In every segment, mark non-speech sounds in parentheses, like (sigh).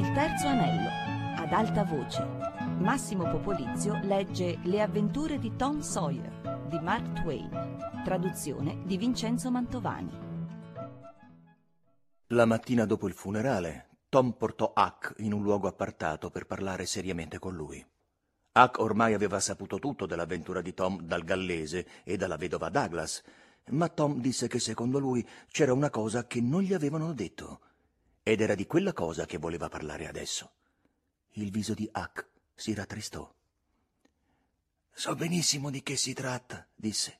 Il terzo anello, ad alta voce. Massimo Popolizio legge Le avventure di Tom Sawyer di Mark Twain, traduzione di Vincenzo Mantovani. La mattina dopo il funerale, Tom portò Huck in un luogo appartato per parlare seriamente con lui. Huck ormai aveva saputo tutto dell'avventura di Tom dal gallese e dalla vedova Douglas, ma Tom disse che secondo lui c'era una cosa che non gli avevano detto, ed era di quella cosa che voleva parlare adesso. Il viso di Huck si rattristò. So benissimo di che si tratta, disse.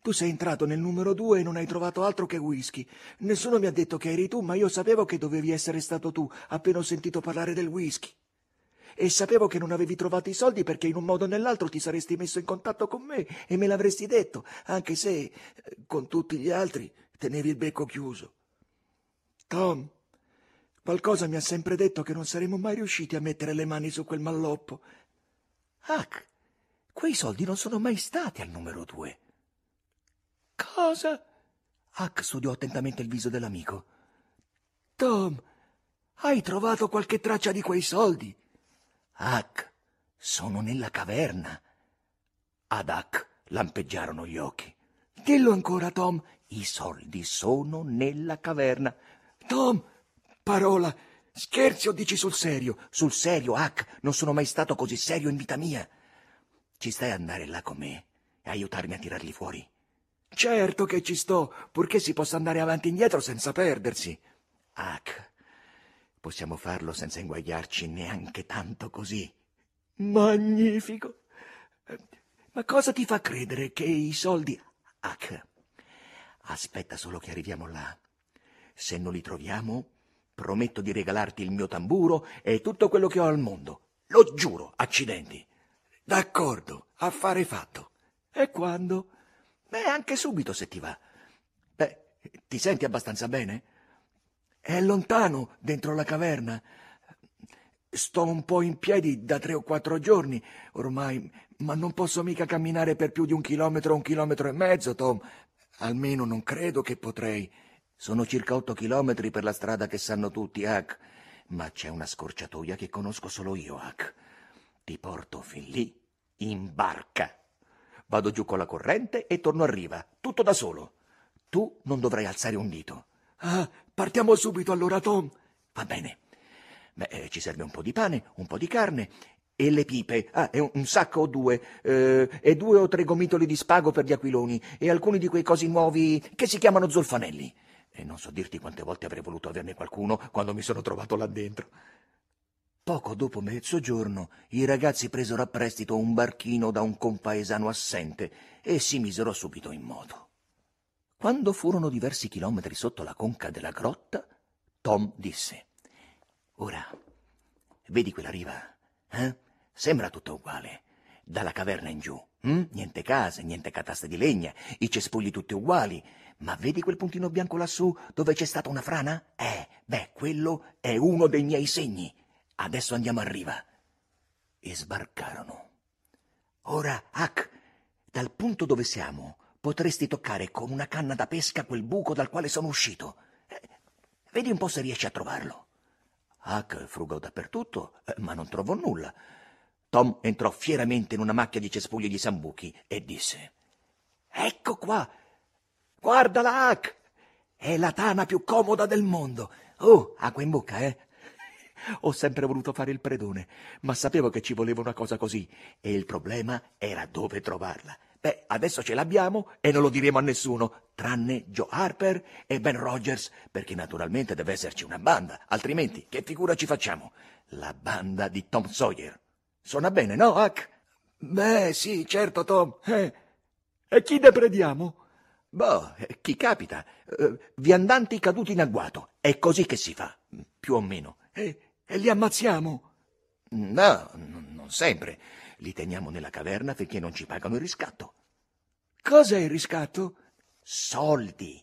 Tu sei entrato nel numero due e non hai trovato altro che whisky. Nessuno mi ha detto che eri tu, ma io sapevo che dovevi essere stato tu appena ho sentito parlare del whisky. E sapevo che non avevi trovato i soldi perché in un modo o nell'altro ti saresti messo in contatto con me e me l'avresti detto, anche se, con tutti gli altri, tenevi il becco chiuso. Tom, qualcosa mi ha sempre detto che non saremmo mai riusciti a mettere le mani su quel malloppo. Huck, quei soldi non sono mai stati al numero due. Cosa? Huck studiò attentamente il viso dell'amico. Tom, hai trovato qualche traccia di quei soldi? Huck, sono nella caverna. Ad Huck lampeggiarono gli occhi. Dillo ancora, Tom. I soldi sono nella caverna. Tom, parola, scherzi o dici sul serio? Sul serio, Huck, non sono mai stato così serio in vita mia. Ci stai ad andare là con me e aiutarmi a tirarli fuori? Certo che ci sto, purché si possa andare avanti e indietro senza perdersi. Huck, possiamo farlo senza inguagliarci neanche tanto così. Magnifico. Ma cosa ti fa credere che i soldi... Huck, aspetta solo che arriviamo là. Se non li troviamo, prometto di regalarti il mio tamburo e tutto quello che ho al mondo. Lo giuro, accidenti. D'accordo, affare fatto. E quando? Beh, anche subito se ti va. Beh, ti senti abbastanza bene? È lontano, dentro la caverna. Sto un po' in piedi da tre o quattro giorni ormai, ma non posso mica camminare per più di un chilometro o un chilometro e mezzo, Tom. Almeno non credo che potrei. Sono circa otto chilometri per la strada che sanno tutti, Huck. Ma c'è una scorciatoia che conosco solo io, Huck. Ti porto fin lì, in barca. Vado giù con la corrente e torno a riva, tutto da solo. Tu non dovrai alzare un dito. Ah, partiamo subito allora, Tom. Va bene. Beh, eh, ci serve un po' di pane, un po' di carne e le pipe. Ah, e un, un sacco o due. Eh, e due o tre gomitoli di spago per gli aquiloni e alcuni di quei cosi nuovi che si chiamano zolfanelli. E non so dirti quante volte avrei voluto averne qualcuno quando mi sono trovato là dentro. Poco dopo mezzogiorno i ragazzi presero a prestito un barchino da un compaesano assente e si misero subito in moto. Quando furono diversi chilometri sotto la conca della grotta, Tom disse: Ora, vedi quella riva? Eh? Sembra tutto uguale. Dalla caverna in giù. Hm? Niente case, niente cataste di legna, i cespugli tutti uguali. Ma vedi quel puntino bianco lassù dove c'è stata una frana? Eh, beh, quello è uno dei miei segni. Adesso andiamo a riva. E sbarcarono. Ora, Huck, dal punto dove siamo, potresti toccare con una canna da pesca quel buco dal quale sono uscito. Eh, vedi un po' se riesci a trovarlo. Huck frugò dappertutto, eh, ma non trovò nulla. Tom entrò fieramente in una macchia di cespugli di sambuchi e disse: Ecco qua! Guardala, Huck! È la tana più comoda del mondo. Oh, acqua in bocca, eh? Ho sempre voluto fare il predone, ma sapevo che ci voleva una cosa così, e il problema era dove trovarla. Beh, adesso ce l'abbiamo e non lo diremo a nessuno, tranne Joe Harper e Ben Rogers, perché naturalmente deve esserci una banda, altrimenti che figura ci facciamo? La banda di Tom Sawyer. Suona bene, no, Huck? Beh, sì, certo, Tom. Eh. E chi ne prendiamo? Boh, chi capita. Uh, viandanti caduti in agguato. È così che si fa, più o meno. E, e li ammazziamo? No, n- non sempre. Li teniamo nella caverna finché non ci pagano il riscatto. Cos'è il riscatto? Soldi.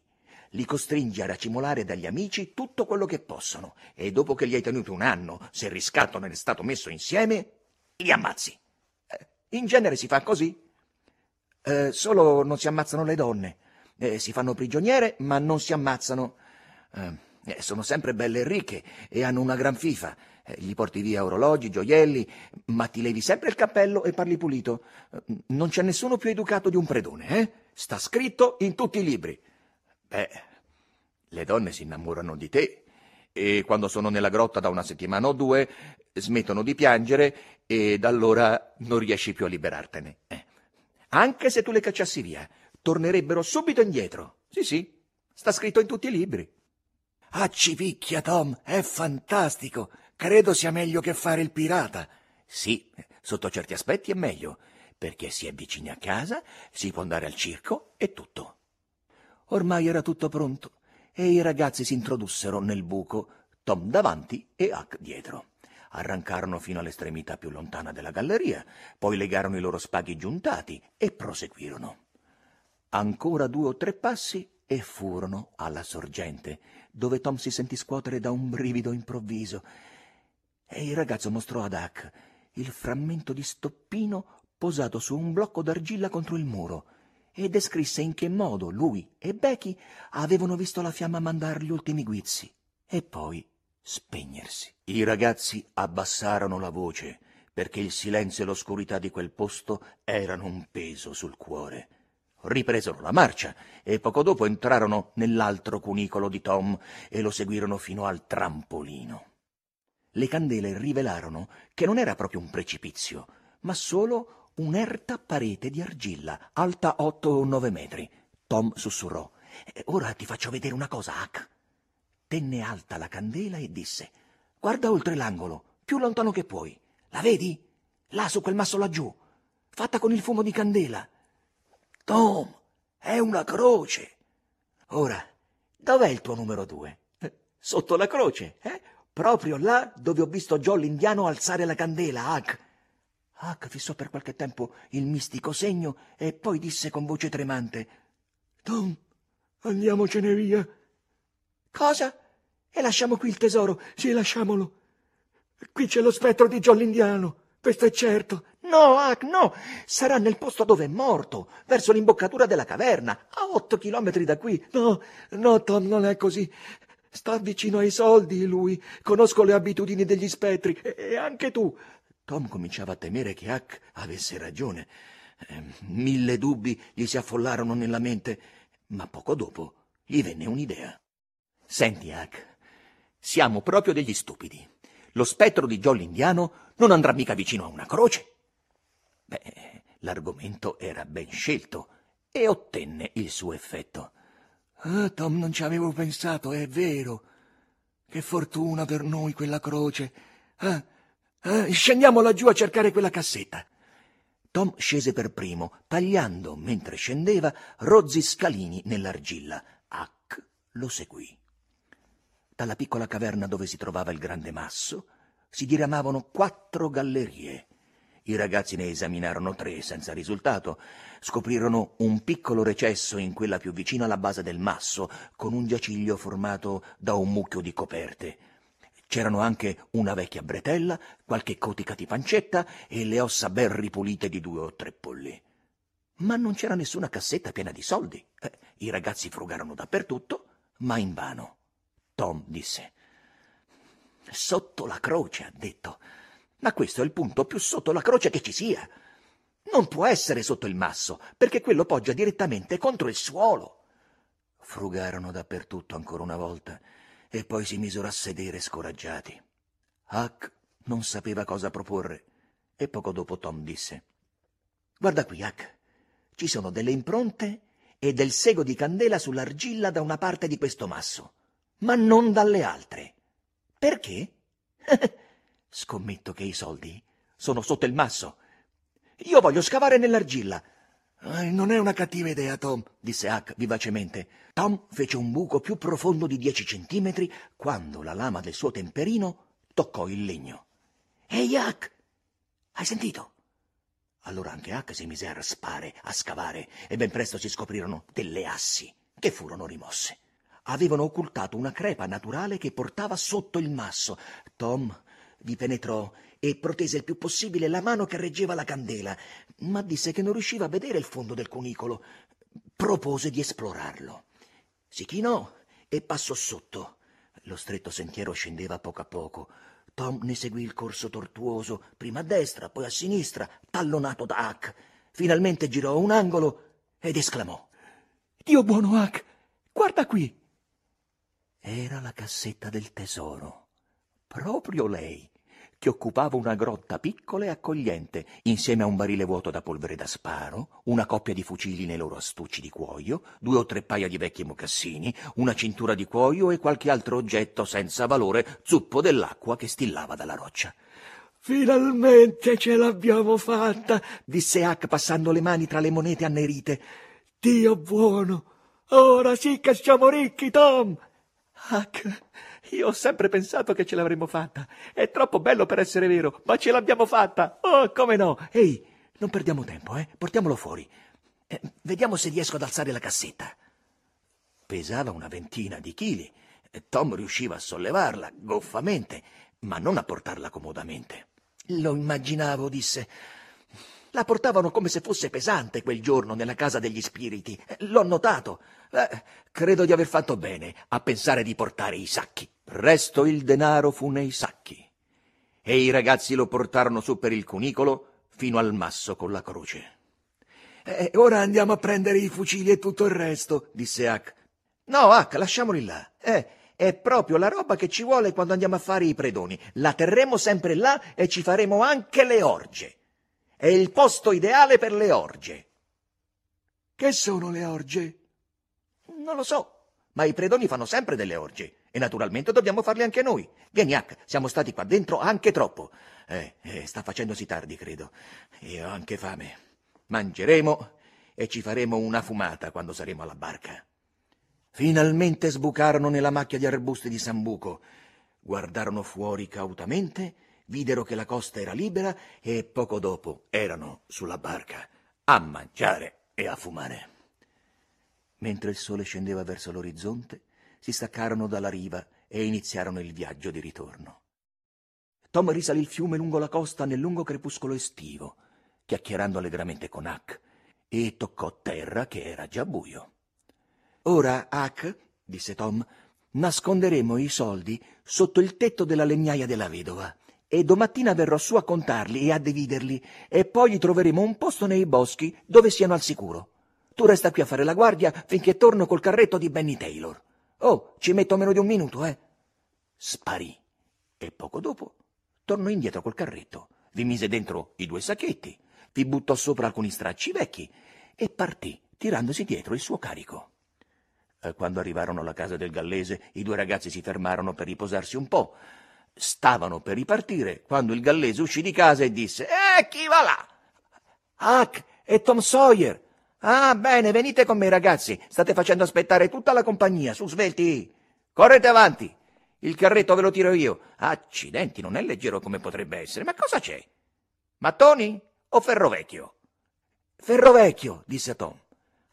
Li costringi a racimolare dagli amici tutto quello che possono e dopo che li hai tenuti un anno, se il riscatto non è stato messo insieme, li ammazzi. Eh, in genere si fa così. Eh, solo non si ammazzano le donne. Eh, si fanno prigioniere, ma non si ammazzano. Eh, Eh, sono sempre belle e ricche e hanno una gran fifa. Eh, gli porti via orologi, gioielli, ma ti levi sempre il cappello e parli pulito. Non c'è nessuno più educato di un predone, eh? Sta scritto in tutti i libri. Beh, le donne si innamorano di te e quando sono nella grotta da una settimana o due smettono di piangere e da allora non riesci più a liberartene. Eh. Anche se tu le cacciassi via, tornerebbero subito indietro. Sì, sì, sta scritto in tutti i libri. Accipicchia, Tom, è fantastico. Credo sia meglio che fare il pirata. Sì, sotto certi aspetti è meglio, perché si è vicini a casa, si può andare al circo e tutto. Ormai era tutto pronto e i ragazzi si introdussero nel buco, Tom davanti e Huck dietro. Arrancarono fino all'estremità più lontana della galleria, poi legarono i loro spaghi giuntati e proseguirono. Ancora due o tre passi e furono alla sorgente, dove Tom si sentì scuotere da un brivido improvviso. E il ragazzo mostrò ad Huck il frammento di stoppino posato su un blocco d'argilla contro il muro e descrisse in che modo lui e Becky avevano visto la fiamma mandare gli ultimi guizzi e poi spegnersi. I ragazzi abbassarono la voce perché il silenzio e l'oscurità di quel posto erano un peso sul cuore. Ripresero la marcia e poco dopo entrarono nell'altro cunicolo di Tom e lo seguirono fino al trampolino. Le candele rivelarono che non era proprio un precipizio, ma solo un'erta parete di argilla, alta otto o nove metri. Tom sussurrò. Ora ti faccio vedere una cosa, Huck. Tenne alta la candela e disse: Guarda oltre l'angolo, più lontano che puoi. La vedi? Là su quel masso laggiù, fatta con il fumo di candela. Tom, è una croce. Ora, dov'è il tuo numero due? Sotto la croce, eh? Proprio là dove ho visto Joe l'indiano alzare la candela, Huck. Huck fissò per qualche tempo il mistico segno e poi disse con voce tremante: Tom, andiamocene via. Cosa? E lasciamo qui il tesoro? Sì, lasciamolo. Qui c'è lo spettro di John l'indiano, questo è certo. No, Huck, no. Sarà nel posto dove è morto, verso l'imboccatura della caverna, a otto chilometri da qui. No, no, Tom, non è così. Sta vicino ai soldi, lui. Conosco le abitudini degli spettri. E anche tu. Tom cominciava a temere che Huck avesse ragione. Eh, mille dubbi gli si affollarono nella mente, ma poco dopo gli venne un'idea. Senti, Huck, siamo proprio degli stupidi. Lo spettro di Joe l'indiano non andrà mica vicino a una croce. Beh, l'argomento era ben scelto e ottenne il suo effetto. Ah, Tom, non ci avevo pensato, è vero. Che fortuna per noi quella croce. Ah, eh, scendiamo laggiù a cercare quella cassetta. Tom scese per primo, tagliando, mentre scendeva, rozzi scalini nell'argilla. Huck lo seguì. Dalla piccola caverna dove si trovava il grande masso si diramavano quattro gallerie. I ragazzi ne esaminarono tre senza risultato. Scoprirono un piccolo recesso in quella più vicina alla base del masso, con un giaciglio formato da un mucchio di coperte. C'erano anche una vecchia bretella, qualche cotica di pancetta e le ossa ben ripulite di due o tre polli. Ma non c'era nessuna cassetta piena di soldi. Eh, I ragazzi frugarono dappertutto, ma invano. Tom disse: Sotto la croce, ha detto. Ma questo è il punto più sotto la croce che ci sia. Non può essere sotto il masso, perché quello poggia direttamente contro il suolo. Frugarono dappertutto ancora una volta e poi si misero a sedere scoraggiati. Huck non sapeva cosa proporre e poco dopo Tom disse Guarda qui, Huck, ci sono delle impronte e del sego di candela sull'argilla da una parte di questo masso, ma non dalle altre. Perché? (laughs) Scommetto che i soldi sono sotto il masso. Io voglio scavare nell'argilla non è una cattiva idea, Tom, disse Huck vivacemente. Tom fece un buco più profondo di dieci centimetri quando la lama del suo temperino toccò il legno. Ehi, Huck! Hai sentito? Allora anche Huck si mise a raspare, a scavare, e ben presto si scoprirono delle assi, che furono rimosse. Avevano occultato una crepa naturale che portava sotto il masso. Tom vi penetrò e protese il più possibile la mano che reggeva la candela, ma disse che non riusciva a vedere il fondo del cunicolo. Propose di esplorarlo. Si chinò e passò sotto. Lo stretto sentiero scendeva a poco a poco. Tom ne seguì il corso tortuoso, prima a destra, poi a sinistra, tallonato da Huck. Finalmente girò un angolo ed esclamò: Dio buono, Huck! Guarda qui! Era la cassetta del tesoro. Proprio lei che occupava una grotta piccola e accogliente, insieme a un barile vuoto da polvere da sparo, una coppia di fucili nei loro astucci di cuoio, due o tre paia di vecchi mocassini, una cintura di cuoio e qualche altro oggetto senza valore, zuppo dell'acqua che stillava dalla roccia. Finalmente ce l'abbiamo fatta, disse Huck passando le mani tra le monete annerite. Dio buono! Ora sì che siamo ricchi, Tom! Huck, io ho sempre pensato che ce l'avremmo fatta. È troppo bello per essere vero, ma ce l'abbiamo fatta. Oh, come no? Ehi, non perdiamo tempo, eh? Portiamolo fuori. Eh, vediamo se riesco ad alzare la cassetta. Pesava una ventina di chili. Tom riusciva a sollevarla goffamente, ma non a portarla comodamente. Lo immaginavo, disse. La portavano come se fosse pesante quel giorno nella casa degli spiriti. L'ho notato. Eh, credo di aver fatto bene a pensare di portare i sacchi. Presto il denaro fu nei sacchi e i ragazzi lo portarono su per il cunicolo fino al masso con la croce. Eh, ora andiamo a prendere i fucili e tutto il resto, disse Huck. No, Huck, lasciamoli là. Eh, è proprio la roba che ci vuole quando andiamo a fare i predoni. La terremo sempre là e ci faremo anche le orge. È il posto ideale per le orge. Che sono le orge? Non lo so, ma i predoni fanno sempre delle orge e naturalmente dobbiamo farle anche noi. Vieni, Hack, siamo stati qua dentro anche troppo. Eh, eh, sta facendosi tardi, credo. E ho anche fame. Mangeremo e ci faremo una fumata quando saremo alla barca. Finalmente sbucarono nella macchia di arbusti di Sambuco. Guardarono fuori cautamente videro che la costa era libera e poco dopo erano sulla barca a mangiare e a fumare. Mentre il sole scendeva verso l'orizzonte, si staccarono dalla riva e iniziarono il viaggio di ritorno. Tom risalì il fiume lungo la costa nel lungo crepuscolo estivo, chiacchierando allegramente con Huck, e toccò terra che era già buio. Ora, Huck, disse Tom, nasconderemo i soldi sotto il tetto della legnaia della vedova e domattina verrò su a contarli e a dividerli e poi troveremo un posto nei boschi dove siano al sicuro. Tu resta qui a fare la guardia finché torno col carretto di Benny Taylor. Oh, ci metto meno di un minuto, eh? Sparì e poco dopo tornò indietro col carretto, vi mise dentro i due sacchetti, vi buttò sopra alcuni stracci vecchi e partì tirandosi dietro il suo carico. Eh, quando arrivarono alla casa del gallese, i due ragazzi si fermarono per riposarsi un po'. Stavano per ripartire quando il gallese uscì di casa e disse: Eh, chi va là? Huck e Tom Sawyer. Ah, bene, venite con me, ragazzi. State facendo aspettare tutta la compagnia. Su, svelti. Correte avanti. Il carretto ve lo tiro io. Accidenti, non è leggero come potrebbe essere. Ma cosa c'è? Mattoni o Ferrovecchio? Ferrovecchio, disse Tom.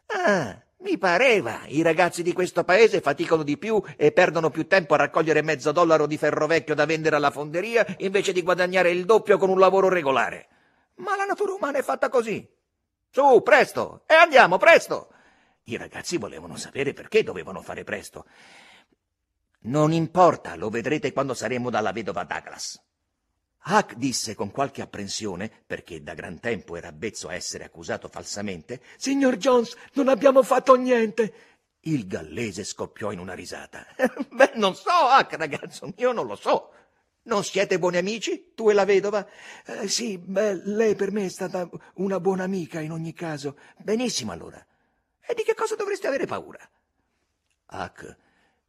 Ah, mi pareva. I ragazzi di questo paese faticano di più e perdono più tempo a raccogliere mezzo dollaro di ferro vecchio da vendere alla fonderia invece di guadagnare il doppio con un lavoro regolare. Ma la natura umana è fatta così. Su, presto! E andiamo, presto! I ragazzi volevano sapere perché dovevano fare presto. Non importa, lo vedrete quando saremo dalla vedova Douglas. Huck disse con qualche apprensione, perché da gran tempo era avvezzo a essere accusato falsamente, Signor Jones, non abbiamo fatto niente. Il gallese scoppiò in una risata. (laughs) Beh, non so, Huck, ragazzo mio, non lo so. Non siete buoni amici, tu e la vedova? Eh, sì, beh, lei per me è stata una buona amica in ogni caso. Benissimo, allora. E di che cosa dovreste avere paura? Huck,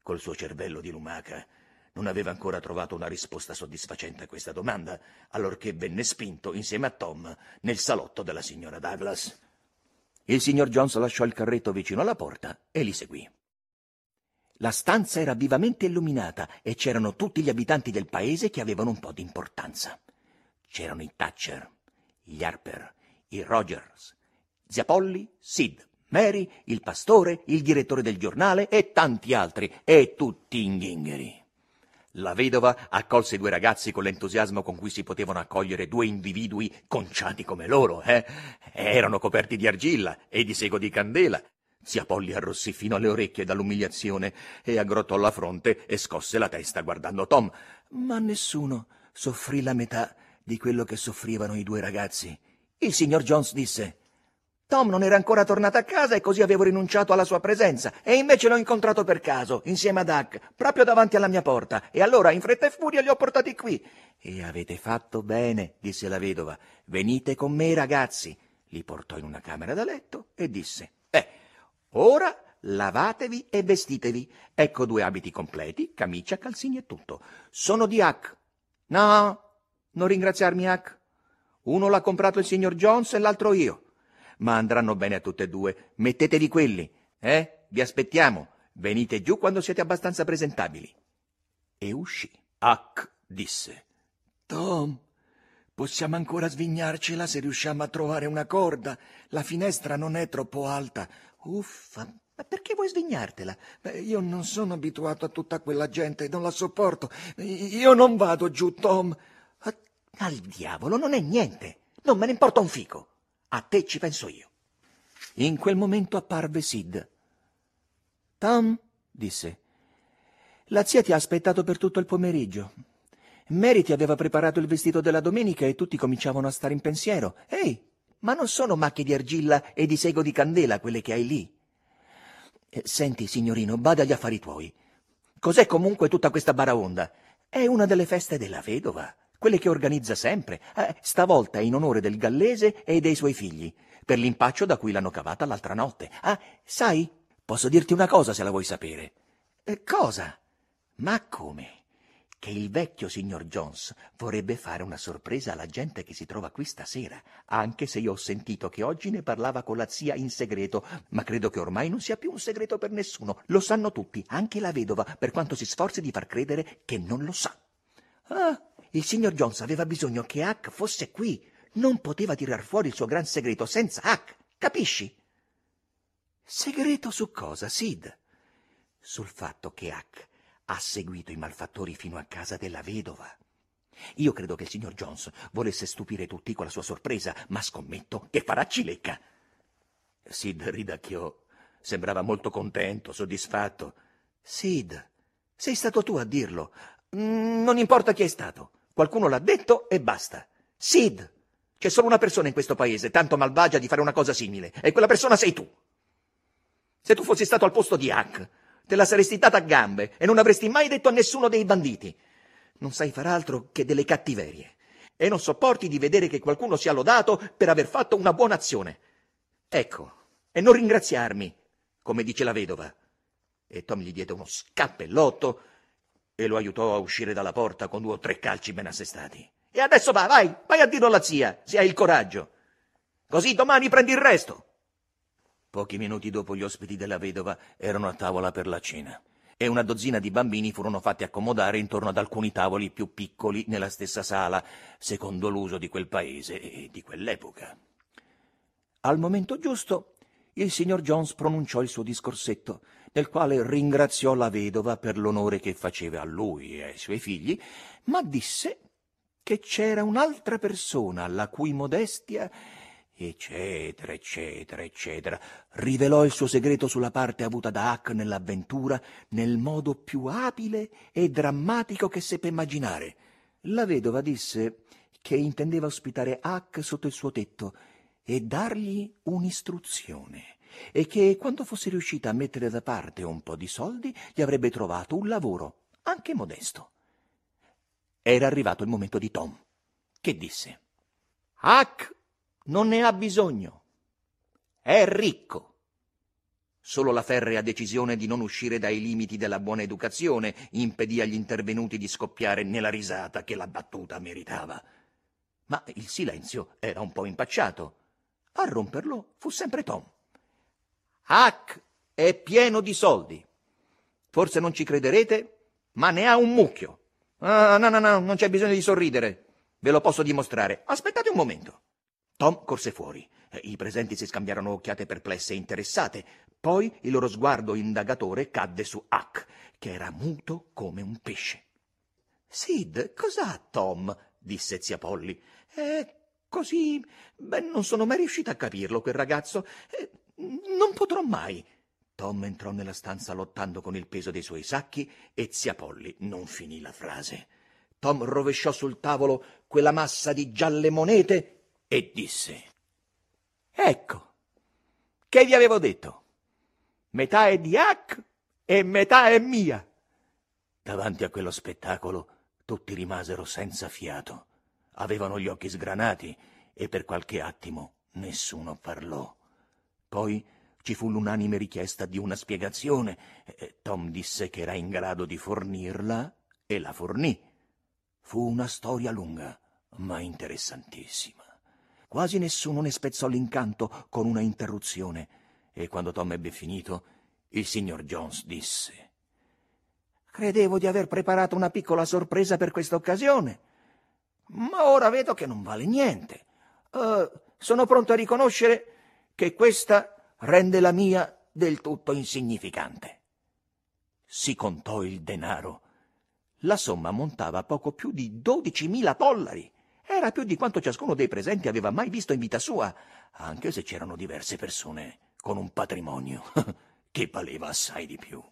col suo cervello di lumaca, non aveva ancora trovato una risposta soddisfacente a questa domanda, allorché venne spinto insieme a Tom nel salotto della signora Douglas. Il signor Jones lasciò il carretto vicino alla porta e li seguì. La stanza era vivamente illuminata e c'erano tutti gli abitanti del paese che avevano un po' di importanza. C'erano i Thatcher, gli Harper, i Rogers, zia Polly, Sid, Mary, il pastore, il direttore del giornale e tanti altri, e tutti inghingheri. La vedova accolse i due ragazzi con l'entusiasmo con cui si potevano accogliere due individui conciati come loro, eh? Erano coperti di argilla e di sego di candela. Zia Polly arrossì fino alle orecchie dall'umiliazione e aggrottò la fronte e scosse la testa guardando Tom. Ma nessuno soffrì la metà di quello che soffrivano i due ragazzi. Il signor Jones disse Tom non era ancora tornato a casa e così avevo rinunciato alla sua presenza e invece l'ho incontrato per caso, insieme ad Huck, proprio davanti alla mia porta e allora in fretta e furia li ho portati qui. E avete fatto bene, disse la vedova. Venite con me, ragazzi. Li portò in una camera da letto e disse ora lavatevi e vestitevi. Ecco due abiti completi, camicia, calzini e tutto. Sono di Huck. No, non ringraziarmi, Huck. Uno l'ha comprato il signor Jones e l'altro io ma andranno bene a tutte e due. Mettetevi quelli, eh? Vi aspettiamo. Venite giù quando siete abbastanza presentabili. E uscì. Huck disse. Tom, possiamo ancora svignarcela se riusciamo a trovare una corda. La finestra non è troppo alta. Uffa, ma perché vuoi svignartela? Io non sono abituato a tutta quella gente, non la sopporto. Io non vado giù, Tom. Al diavolo, non è niente. Non me ne importa un fico. A te ci penso io. In quel momento apparve Sid. Tom, disse, la zia ti ha aspettato per tutto il pomeriggio. Mary ti aveva preparato il vestito della domenica e tutti cominciavano a stare in pensiero. Ehi, ma non sono macchie di argilla e di sego di candela quelle che hai lì? Eh, senti, signorino, bada agli affari tuoi. Cos'è comunque tutta questa baraonda? È una delle feste della vedova quelle che organizza sempre, eh, stavolta in onore del gallese e dei suoi figli, per l'impaccio da cui l'hanno cavata l'altra notte. Ah, sai, posso dirti una cosa se la vuoi sapere. Eh, cosa? Ma come? Che il vecchio signor Jones vorrebbe fare una sorpresa alla gente che si trova qui stasera, anche se io ho sentito che oggi ne parlava con la zia in segreto, ma credo che ormai non sia più un segreto per nessuno. Lo sanno tutti, anche la vedova, per quanto si sforzi di far credere che non lo sa. Ah, il signor Jones aveva bisogno che Huck fosse qui. Non poteva tirar fuori il suo gran segreto senza Huck, capisci? Segreto su cosa, Sid? Sul fatto che Huck ha seguito i malfattori fino a casa della vedova. Io credo che il signor Jones volesse stupire tutti con la sua sorpresa, ma scommetto che farà cilecca. Sid ridacchiò. Sembrava molto contento, soddisfatto. Sid, sei stato tu a dirlo. Mm, non importa chi è stato. Qualcuno l'ha detto e basta. Sid. C'è solo una persona in questo paese tanto malvagia di fare una cosa simile, e quella persona sei tu. Se tu fossi stato al posto di Hack, te la saresti data a gambe e non avresti mai detto a nessuno dei banditi. Non sai far altro che delle cattiverie. E non sopporti di vedere che qualcuno sia lodato per aver fatto una buona azione. Ecco, e non ringraziarmi, come dice la vedova. E Tom gli diede uno scappellotto e lo aiutò a uscire dalla porta con due o tre calci ben assestati. E adesso va, vai, vai a dirlo alla zia, se hai il coraggio. Così domani prendi il resto. Pochi minuti dopo gli ospiti della vedova erano a tavola per la cena e una dozzina di bambini furono fatti accomodare intorno ad alcuni tavoli più piccoli nella stessa sala, secondo l'uso di quel paese e di quell'epoca. Al momento giusto, il signor Jones pronunciò il suo discorsetto nel quale ringraziò la vedova per l'onore che faceva a lui e ai suoi figli, ma disse che c'era un'altra persona la cui modestia eccetera, eccetera, eccetera, rivelò il suo segreto sulla parte avuta da Huck nell'avventura nel modo più abile e drammatico che seppe immaginare. La vedova disse che intendeva ospitare Huck sotto il suo tetto e dargli un'istruzione e che quando fosse riuscita a mettere da parte un po' di soldi gli avrebbe trovato un lavoro, anche modesto. Era arrivato il momento di Tom, che disse Huck non ne ha bisogno. È ricco. Solo la ferrea decisione di non uscire dai limiti della buona educazione impedì agli intervenuti di scoppiare nella risata che la battuta meritava. Ma il silenzio era un po' impacciato. A romperlo fu sempre Tom. Hack è pieno di soldi. Forse non ci crederete, ma ne ha un mucchio. Ah, no, no, no, non c'è bisogno di sorridere. Ve lo posso dimostrare. Aspettate un momento. Tom corse fuori. I presenti si scambiarono occhiate perplesse e interessate. Poi il loro sguardo indagatore cadde su Huck, che era muto come un pesce. Sid, cos'ha Tom? disse zia Polly. È così. Beh, non sono mai riuscita a capirlo, quel ragazzo. Non potrò mai. Tom entrò nella stanza lottando con il peso dei suoi sacchi e zia Polly non finì la frase. Tom rovesciò sul tavolo quella massa di gialle monete e disse: Ecco, che vi avevo detto? Metà è di Hack e metà è mia. Davanti a quello spettacolo tutti rimasero senza fiato. Avevano gli occhi sgranati e per qualche attimo nessuno parlò. Poi ci fu l'unanime richiesta di una spiegazione. Tom disse che era in grado di fornirla e la fornì. Fu una storia lunga, ma interessantissima. Quasi nessuno ne spezzò l'incanto con una interruzione e quando Tom ebbe finito, il signor Jones disse Credevo di aver preparato una piccola sorpresa per questa occasione, ma ora vedo che non vale niente. Uh, sono pronto a riconoscere che questa rende la mia del tutto insignificante. Si contò il denaro. La somma montava a poco più di dodicimila dollari. Era più di quanto ciascuno dei presenti aveva mai visto in vita sua, anche se c'erano diverse persone con un patrimonio (laughs) che valeva assai di più.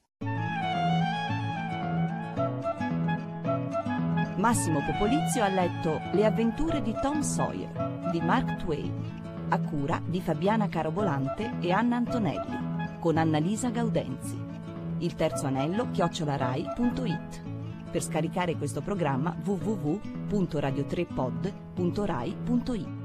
Massimo Popolizio ha letto Le avventure di Tom Sawyer di Mark Twain, a cura di Fabiana Carobolante e Anna Antonelli, con Annalisa Gaudenzi. Il terzo anello chiocciolarai.it. Per scaricare questo programma www.radio3pod.rai.it.